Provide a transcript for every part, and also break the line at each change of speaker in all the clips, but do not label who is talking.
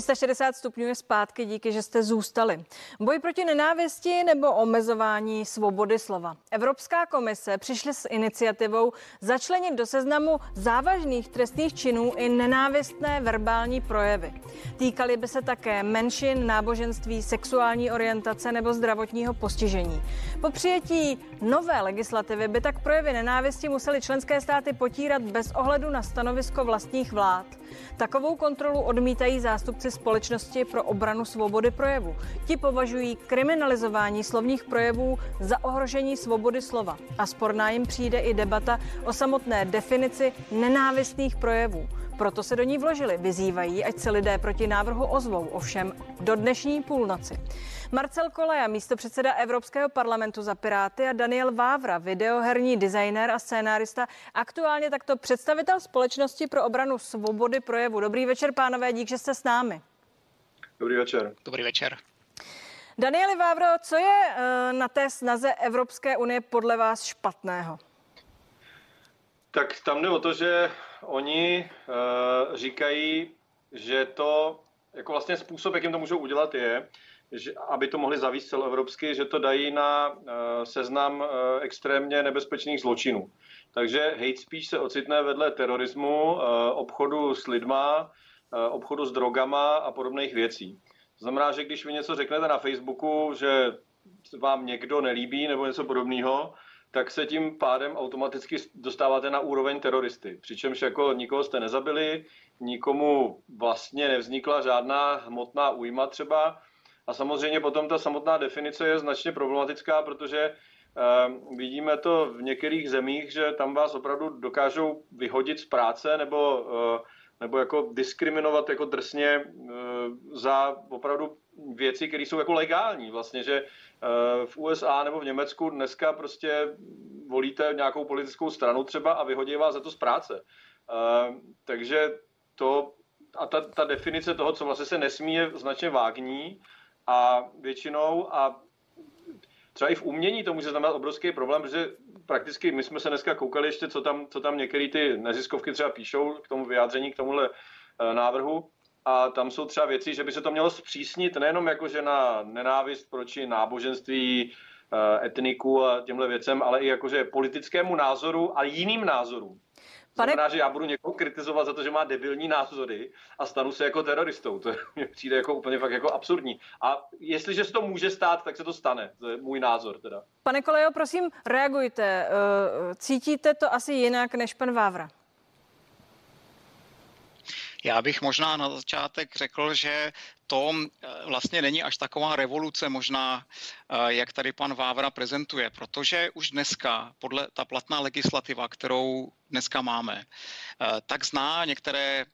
360 stupňů je zpátky, díky, že jste zůstali. Boj proti nenávisti nebo omezování svobody slova. Evropská komise přišly s iniciativou začlenit do seznamu závažných trestných činů i nenávistné verbální projevy. Týkaly by se také menšin, náboženství, sexuální orientace nebo zdravotního postižení. Po přijetí nové legislativy by tak projevy nenávisti museli členské státy potírat bez ohledu na stanovisko vlastních vlád. Takovou kontrolu odmítají zástupci společnosti pro obranu svobody projevu. Ti považují kriminalizování slovních projevů za ohrožení svobody slova. A sporná jim přijde i debata o samotné definici nenávistných projevů. Proto se do ní vložili. Vyzývají, ať se lidé proti návrhu ozvou, ovšem do dnešní půlnoci. Marcel Koleja, místo předseda Evropského parlamentu za Piráty a Daniel Vávra, videoherní designer a scénárista, aktuálně takto představitel společnosti pro obranu svobody projevu. Dobrý večer, pánové, dík, že jste s námi.
Dobrý večer.
Dobrý večer.
Danieli Vávro, co je eh, na té snaze Evropské unie podle vás špatného?
Tak tam jde o to, že oni uh, říkají, že to jako vlastně způsob, jakým to můžou udělat, je, že, aby to mohli zavíst celoevropsky, že to dají na uh, seznam uh, extrémně nebezpečných zločinů. Takže hate speech se ocitne vedle terorismu, uh, obchodu s lidma, uh, obchodu s drogama a podobných věcí. To znamená, že když vy něco řeknete na Facebooku, že vám někdo nelíbí nebo něco podobného, tak se tím pádem automaticky dostáváte na úroveň teroristy. Přičemž jako nikoho jste nezabili, nikomu vlastně nevznikla žádná hmotná újma třeba. A samozřejmě potom ta samotná definice je značně problematická, protože eh, vidíme to v některých zemích, že tam vás opravdu dokážou vyhodit z práce nebo, eh, nebo jako diskriminovat jako drsně eh, za opravdu věci, které jsou jako legální. Vlastně, že eh, v USA nebo v Německu dneska prostě volíte nějakou politickou stranu třeba a vyhodí vás za to z práce. Eh, takže to a ta, ta definice toho, co vlastně se nesmí, je značně vágní a většinou a třeba i v umění to může znamenat obrovský problém, protože prakticky my jsme se dneska koukali ještě, co tam, co tam některé ty neziskovky třeba píšou k tomu vyjádření, k tomuhle eh, návrhu a tam jsou třeba věci, že by se to mělo zpřísnit nejenom jakože na nenávist proti náboženství, eh, etniku a těmhle věcem, ale i jakože politickému názoru a jiným názorům. Pane... Znamená, že já budu někoho kritizovat za to, že má debilní názory a stanu se jako teroristou. To mi přijde jako úplně fakt jako absurdní. A jestliže se to může stát, tak se to stane. To je můj názor teda.
Pane Kolejo, prosím, reagujte. Eh, cítíte to asi jinak než pan Vávra?
Já bych možná na začátek řekl, že to eh, vlastně není až taková revoluce možná, eh, jak tady pan Vávra prezentuje, protože už dneska, podle ta platná legislativa, kterou dneska máme, eh, tak zná některé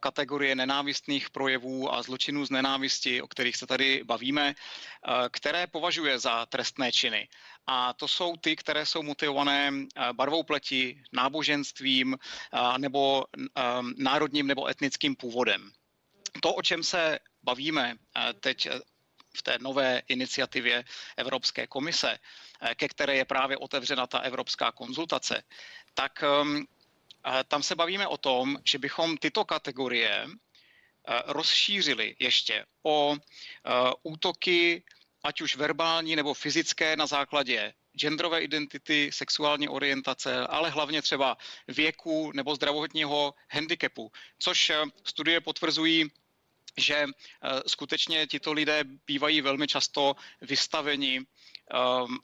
kategorie nenávistných projevů a zločinů z nenávisti, o kterých se tady bavíme, eh, které považuje za trestné činy. A to jsou ty, které jsou motivované eh, barvou pleti, náboženstvím nebo národním nebo etnickým původem. To, o čem se bavíme teď v té nové iniciativě Evropské komise, ke které je právě otevřena ta evropská konzultace, tak ehm, tam se bavíme o tom, že bychom tyto kategorie eh, rozšířili ještě o eh, útoky, ať už verbální nebo fyzické na základě genderové identity, sexuální orientace, ale hlavně třeba věku nebo zdravotního handicapu, což eh, studie potvrzují, že skutečně tito lidé bývají velmi často vystaveni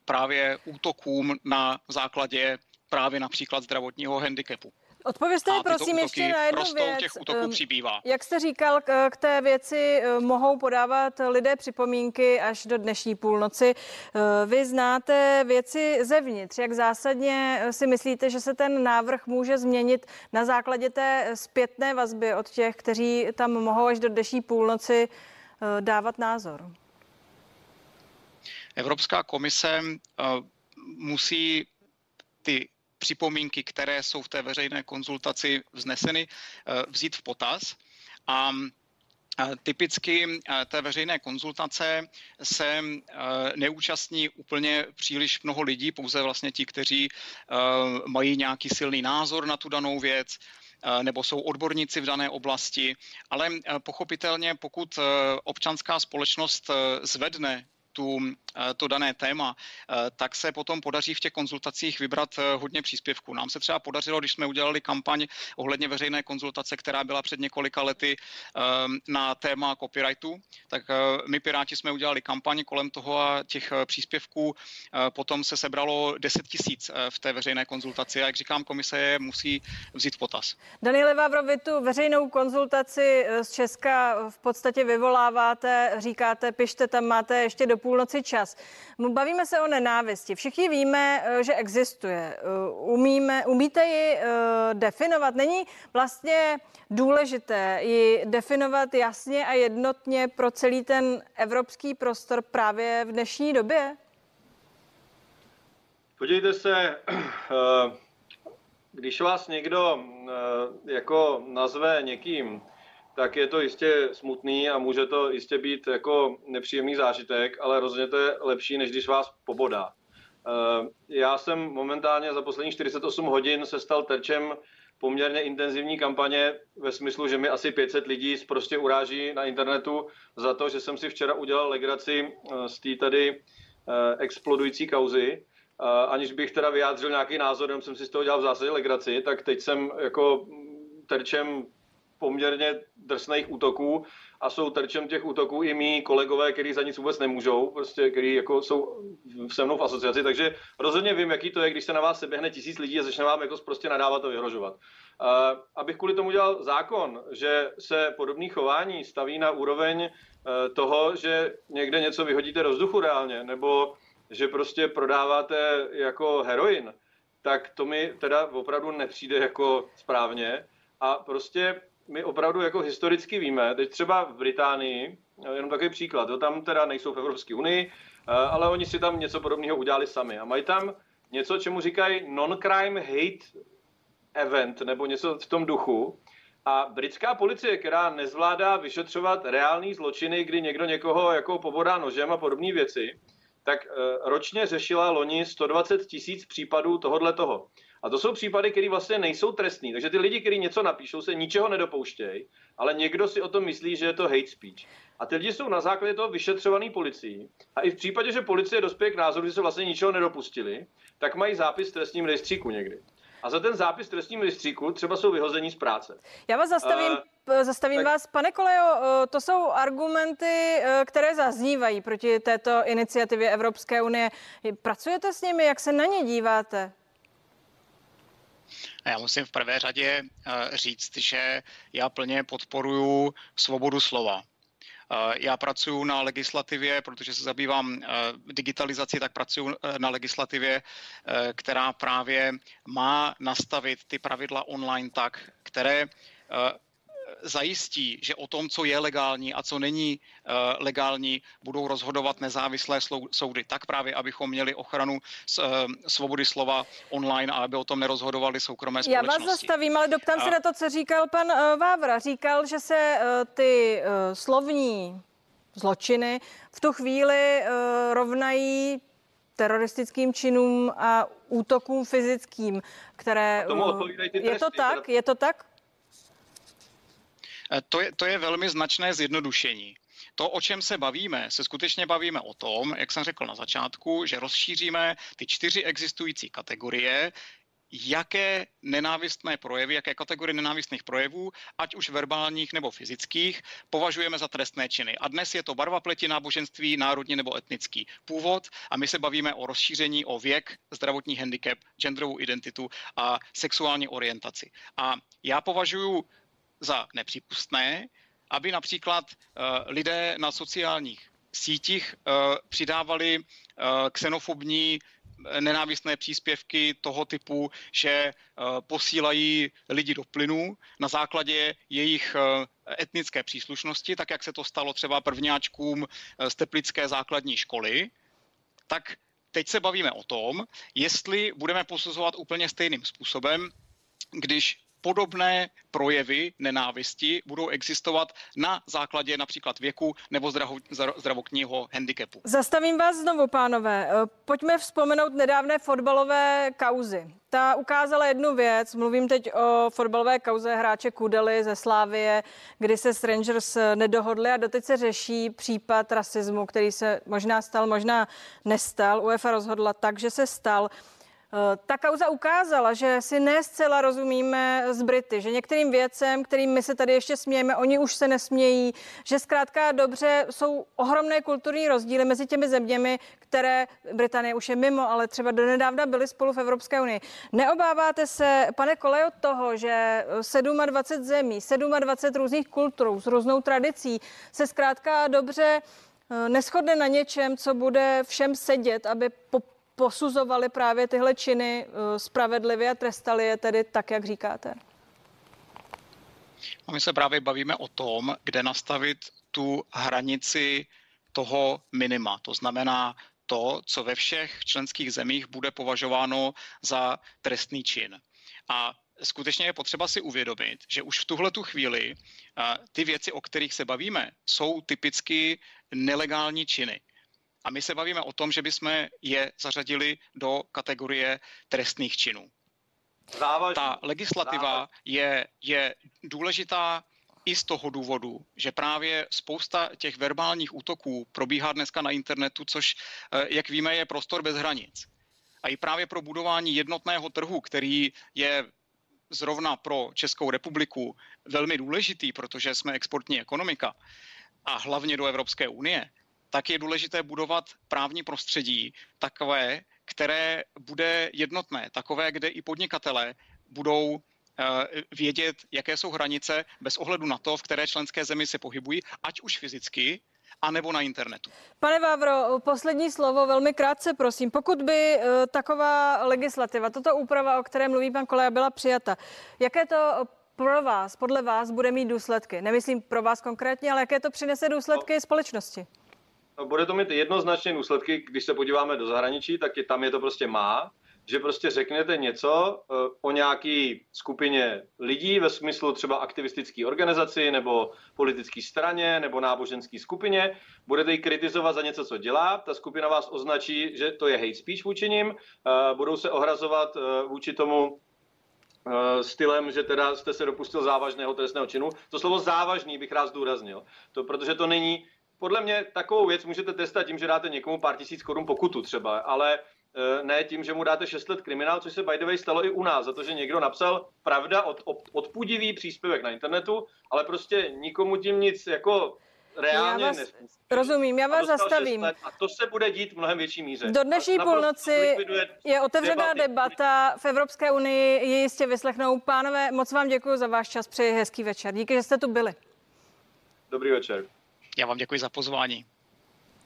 právě útokům na základě právě například zdravotního handicapu.
Odpovězte mi prosím ještě na jednu věc.
těch útoků přibývá.
Jak jste říkal, k té věci eh, mohou podávat lidé připomínky až do dnešní půlnoci. Eh, vy znáte věci zevnitř. Jak zásadně eh, si myslíte, že se ten návrh může změnit na základě té zpětné vazby od těch, kteří tam mohou až do dnešní půlnoci dávat názor?
Evropská komise musí ty připomínky, které jsou v té veřejné konzultaci vzneseny, eh, vzít v potaz. A Typicky eh, té veřejné konzultace se eh, neúčastní úplně příliš mnoho lidí, pouze vlastně ti, kteří mají nějaký silný názor na tu danou věc, nebo jsou odborníci v dané oblasti, ale pochopitelně pokud občanská společnost zvedne tu, eh, to dané téma, eh, tak se potom podaří v těch konzultacích vybrat eh, hodně příspěvků. Nám se třeba podařilo, když jsme udělali kampaň ohledně veřejné konzultace, která byla před několika lety na téma copyrightu, tak my Piráti jsme udělali kampaň kolem toho a těch příspěvků potom se sebralo 10 tisíc v té veřejné konzultaci a jak říkám, komise je musí vzít v potaz.
Daniele Vávrovi, tu veřejnou konzultaci z Česka v podstatě vyvoláváte, říkáte, pište tam, máte ještě do půlnoci čas. Bavíme se o nenávisti. Všichni víme, eh, že existuje. Eh, umíme, umíte ji eh, definovat? Není vlastně důležité ji definovat jasně a jednotně pro celý ten evropský prostor právě v dnešní době?
Podívejte se, když vás někdo jako nazve někým, tak je to jistě smutný a může to jistě být jako nepříjemný zážitek, ale rozhodně to je lepší, než když vás pobodá. Eh, já jsem momentálně za posledních 48 hodin se stal terčem poměrně intenzivní kampaně ve smyslu, že mi asi 500 lidí prostě uráží na internetu za to, že jsem si včera udělal legraci eh, z té tady eh, explodující kauzy. Aniž bych teda vyjádřil nějaký názor, jenom jsem si z toho dělal v zásadě legraci, tak teď jsem jako terčem poměrně drsných útoků a jsou terčem těch útoků i mý kolegové, kteří za nic vůbec nemůžou, prostě, kteří jako jsou se mnou v asociaci, takže rozhodně vím, jaký to je, když se na vás seběhne tisíc lidí a začne vám jako prostě nadávat a vyhrožovat. Abych kvůli tomu dělal zákon, že se podobný chování staví na úroveň uh, toho, že někde něco vyhodíte do vzduchu reálně, nebo že prostě prodáváte jako heroin, tak to mi teda opravdu nepřijde jako správně. A prostě my opravdu jako historicky víme, teď třeba v Británii, jenom takový příklad, jo, tam teda nejsou v Evropské unii, eh, ale oni si tam něco podobného udělali sami a mají tam něco, čemu říkají non-crime hate event, nebo něco v tom duchu. A britská policie, která nezvládá vyšetřovat reální zločiny, kdy někdo někoho jako pobodá nožem a podobné věci, tak eh, ročně řešila loni 120 tisíc případů tohodle toho. A to jsou případy, které vlastně nejsou trestní. Takže ty lidi, kteří něco napíšou, se ničeho nedopouštějí, ale někdo si o tom myslí, že je to hate speech. A ty lidi jsou na základě toho vyšetřovaný policií. A i v případě, že policie dospěje k názoru, že se vlastně ničeho nedopustili, tak mají zápis v trestním rejstříku někdy. A za ten zápis v trestním rejstříku třeba jsou vyhození z práce.
Já vás zastavím, uh, zastavím tak... vás. Pane Kolejo, to jsou argumenty, které zaznívají proti této iniciativě Evropské unie. Pracujete s nimi? Jak se na ně díváte?
Já musím v prvé řadě eh, říct, že já plně podporuji svobodu slova. Eh, já pracuji na legislativě, protože se zabývám eh, digitalizací, tak pracuji na legislativě, která právě má nastavit ty pravidla online tak, které zajistí, že o tom, co je legální a co není uh, legální, budou rozhodovat nezávislé soudy. Tak právě, abychom měli ochranu uh, svobody slova online a aby o tom nerozhodovali soukromé společnosti.
Já vás zastavím, ale doptám a... se na to, co říkal pan uh, Vávra. Říkal, že se ty slovní zločiny v tu chvíli rovnají teroristickým činům a útokům fyzickým, které...
Uh,
je to tak? Je to tak?
Eh, to je, to je velmi značné zjednodušení. To, o čem se bavíme, se skutečně bavíme o tom, jak jsem řekl na začátku, že rozšíříme ty čtyři existující kategorie, jaké nenávistné projevy, jaké kategorie nenávistných projevů, ať už verbálních nebo fyzických, považujeme za trestné činy. A dnes je to barva pleti, náboženství, národní nebo etnický původ a my se bavíme o rozšíření o věk, zdravotní handicap, genderovou identitu a sexuální orientaci. A já považuji za nepřípustné, aby například uh, lidé na sociálních sítích uh, přidávali uh, xenofobní nenávistné příspěvky toho typu, že posílají lidi do plynu na základě jejich etnické příslušnosti, tak jak se to stalo třeba prvňáčkům z Teplické základní školy, tak teď se bavíme o tom, jestli budeme posuzovat úplně stejným způsobem když podobné projevy nenávisti budou existovat na základě například věku nebo zdravotního handicapu.
Zastavím vás znovu, pánové. Eh, pojďme vzpomenout nedávné fotbalové kauzy. Ta ukázala jednu věc, mluvím teď o fotbalové kauze hráče Kudely ze Slávie, kdy se s Rangers nedohodli a doteď se řeší případ rasismu, který se možná stal, možná nestal. UEFA rozhodla tak, že se stal. Eh, ta kauza ukázala, že si ne zcela rozumíme s Brity, že některým věcem, kterým my se tady ještě smějeme, oni už se nesmějí, že zkrátka dobře jsou ohromné kulturní rozdíly mezi těmi zeměmi, které Británie už je mimo, ale třeba donedávna byly spolu v Evropské unii. Neobáváte se, pane Kolejo, toho, že 27 zemí, 27 různých kultur s různou tradicí se zkrátka dobře eh, neschodne na něčem, co bude všem sedět, aby po posuzovali právě tyhle činy eh, spravedlivě a trestali je tedy tak, jak říkáte?
A my se právě bavíme o tom, kde nastavit tu hranici toho minima. To znamená to, co ve všech členských zemích bude považováno za trestný čin. A skutečně je potřeba si uvědomit, že už v tuhle tu chvíli eh, ty věci, o kterých se bavíme, jsou typicky nelegální činy. A my se bavíme o tom, že bychom je zařadili do kategorie trestných činů. Závažný. Ta legislativa Závažný. je, je důležitá i z toho důvodu, že právě spousta těch verbálních útoků probíhá dneska na internetu, což, eh, jak víme, je prostor bez hranic. A i právě pro budování jednotného trhu, který je zrovna pro Českou republiku velmi důležitý, protože jsme exportní ekonomika a hlavně do Evropské unie, tak je důležité budovat právní prostředí takové, které bude jednotné, takové, kde i podnikatelé budou eh, vědět, jaké jsou hranice bez ohledu na to, v které členské zemi se pohybují, ať už fyzicky, anebo na internetu.
Pane Vávro, poslední slovo velmi krátce, prosím. Pokud by eh, taková legislativa, toto úprava, o které mluví pan Koleja, byla přijata, jaké to pro vás, podle vás, bude mít důsledky? Nemyslím pro vás konkrétně, ale jaké to přinese důsledky no. společnosti?
No, bude to mít jednoznačně důsledky, když se podíváme do zahraničí, tak je, tam je to prostě má, že prostě řeknete něco uh, o nějaký skupině lidí ve smyslu třeba aktivistické organizaci nebo politické straně nebo náboženské skupině, budete ji kritizovat za něco, co dělá, ta skupina vás označí, že to je hate speech vůči nim, uh, budou se ohrazovat uh, vůči tomu stylem, že teda jste se dopustil závažného trestného činu. To slovo závažný bych rád zdůraznil, to, protože to není podle mě takovou věc můžete testat tím, že dáte někomu pár tisíc korun pokutu třeba, ale e, ne tím, že mu dáte 6 let kriminál, což se by the way stalo i u nás, za to, že někdo napsal pravda od, od, odpudivý příspěvek na internetu, ale prostě nikomu tím nic jako reálně já vás,
Rozumím, já vás zastavím.
a to se bude dít v mnohem větší míře.
Do dnešní půlnoci je otevřená debaty. debata v Evropské unii, je jistě vyslechnou. Pánové, moc vám děkuji za váš čas, přeji hezký večer. Díky, že jste tu byli.
Dobrý večer.
Já vám děkuji za pozvání.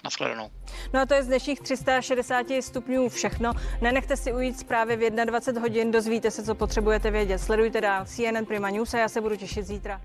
Naschledanou.
No a to je z dnešních 360 stupňů všechno. Nenechte si ujít zprávy v 21 hodin, dozvíte se, co potřebujete vědět. Sledujte dál CNN Prima News a já se budu těšit zítra.